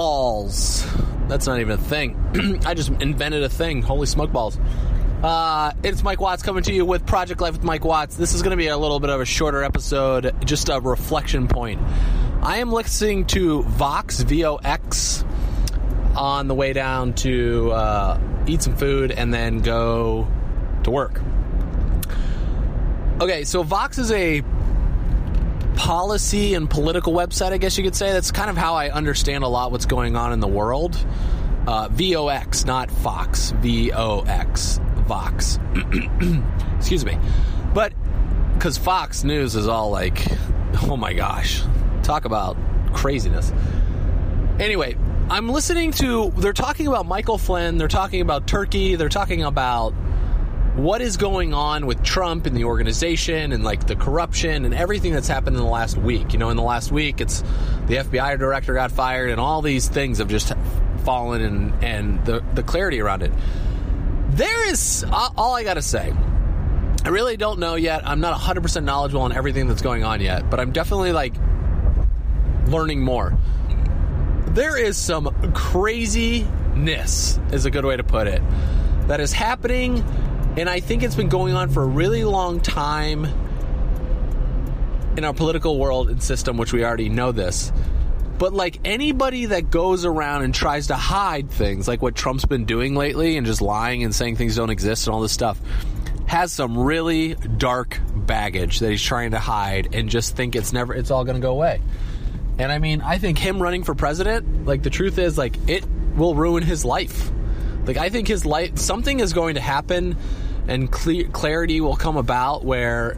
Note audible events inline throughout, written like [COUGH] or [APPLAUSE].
balls. That's not even a thing. [CLEARS THROAT] I just invented a thing. Holy smoke balls. Uh, it's Mike Watts coming to you with Project Life with Mike Watts. This is going to be a little bit of a shorter episode, just a reflection point. I am listening to Vox, V O X, on the way down to uh, eat some food and then go to work. Okay, so Vox is a policy and political website, I guess you could say. That's kind of how I understand a lot what's going on in the world. Uh, VOX, not Fox. VOX. Vox. [CLEARS THROAT] Excuse me. But because Fox News is all like, oh my gosh, talk about craziness. Anyway, I'm listening to, they're talking about Michael Flynn, they're talking about Turkey, they're talking about what is going on with Trump and the organization and like the corruption and everything that's happened in the last week. You know, in the last week, it's the FBI director got fired and all these things have just fallen and, and the, the clarity around it. There is all I got to say. I really don't know yet. I'm not 100% knowledgeable on everything that's going on yet, but I'm definitely like learning more. There is some craziness, is a good way to put it, that is happening and I think it's been going on for a really long time in our political world and system, which we already know this. But like anybody that goes around and tries to hide things, like what Trump's been doing lately and just lying and saying things don't exist and all this stuff, has some really dark baggage that he's trying to hide and just think it's never, it's all going to go away. And I mean, I think him running for president, like the truth is, like it will ruin his life. Like I think his life, something is going to happen, and clarity will come about where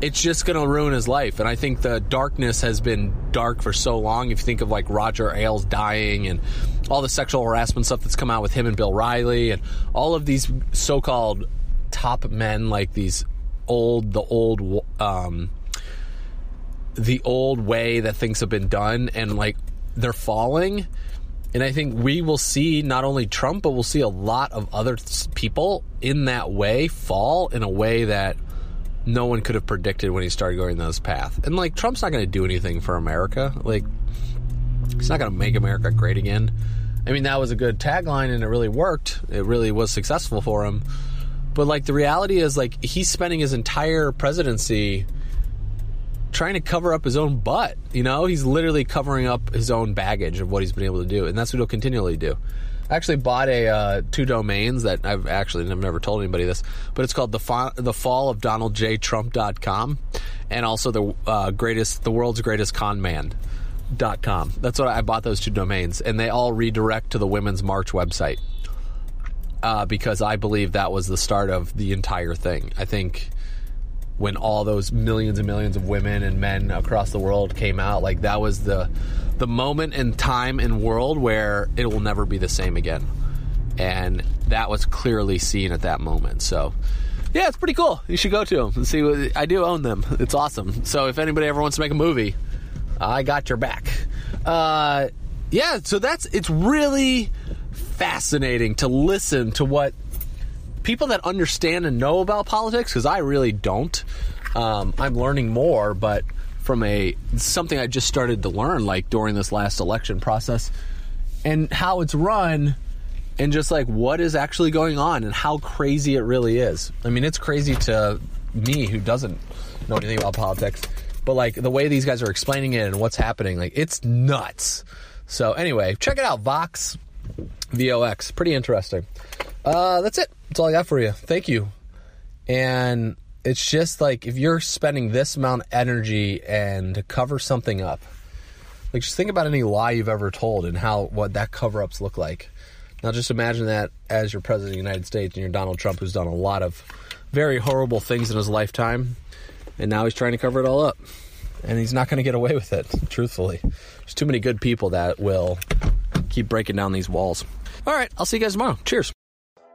it's just going to ruin his life. And I think the darkness has been dark for so long. If you think of like Roger Ailes dying and all the sexual harassment stuff that's come out with him and Bill O'Reilly and all of these so-called top men, like these old, the old, um, the old way that things have been done, and like they're falling and I think we will see not only Trump, but we'll see a lot of other people in that way fall in a way that no one could have predicted when he started going those path. And like Trump's not going to do anything for America. Like he's not going to make America great again. I mean, that was a good tagline and it really worked. It really was successful for him. But like the reality is like he's spending his entire presidency trying to cover up his own butt. You know, he's literally covering up his own baggage of what he's been able to do, and that's what he'll continually do. I actually bought a uh, two domains that I've actually I've never told anybody this, but it's called the fa- the fall of Donald J Trump.com and also the uh, greatest the world's greatest con man. Dot com. That's what I bought those two domains, and they all redirect to the Women's March website uh, because I believe that was the start of the entire thing. I think when all those millions and millions of women and men across the world came out like that was the the moment in time and world where it will never be the same again. And that was clearly seen at that moment. So yeah it's pretty cool. You should go to them and see what i do own them. It's awesome. So if anybody ever wants to make a movie i got your back. Uh, yeah so that's it's really fascinating to listen to what people that understand and know about politics, because I really don't. Um, I'm learning more, but from a something I just started to learn, like during this last election process, and how it's run, and just like what is actually going on, and how crazy it really is. I mean, it's crazy to me who doesn't know anything about politics, but like the way these guys are explaining it and what's happening, like it's nuts. So anyway, check it out, Vox, VOX, pretty interesting. Uh, that's it. That's all I got for you. Thank you. And it's just like if you're spending this amount of energy and to cover something up, Like just think about any lie you've ever told and how what that cover ups look like. Now just imagine that as your president of the United States and you're Donald Trump who's done a lot of very horrible things in his lifetime and now he's trying to cover it all up. And he's not going to get away with it, [LAUGHS] truthfully. There's too many good people that will keep breaking down these walls. All right, I'll see you guys tomorrow. Cheers.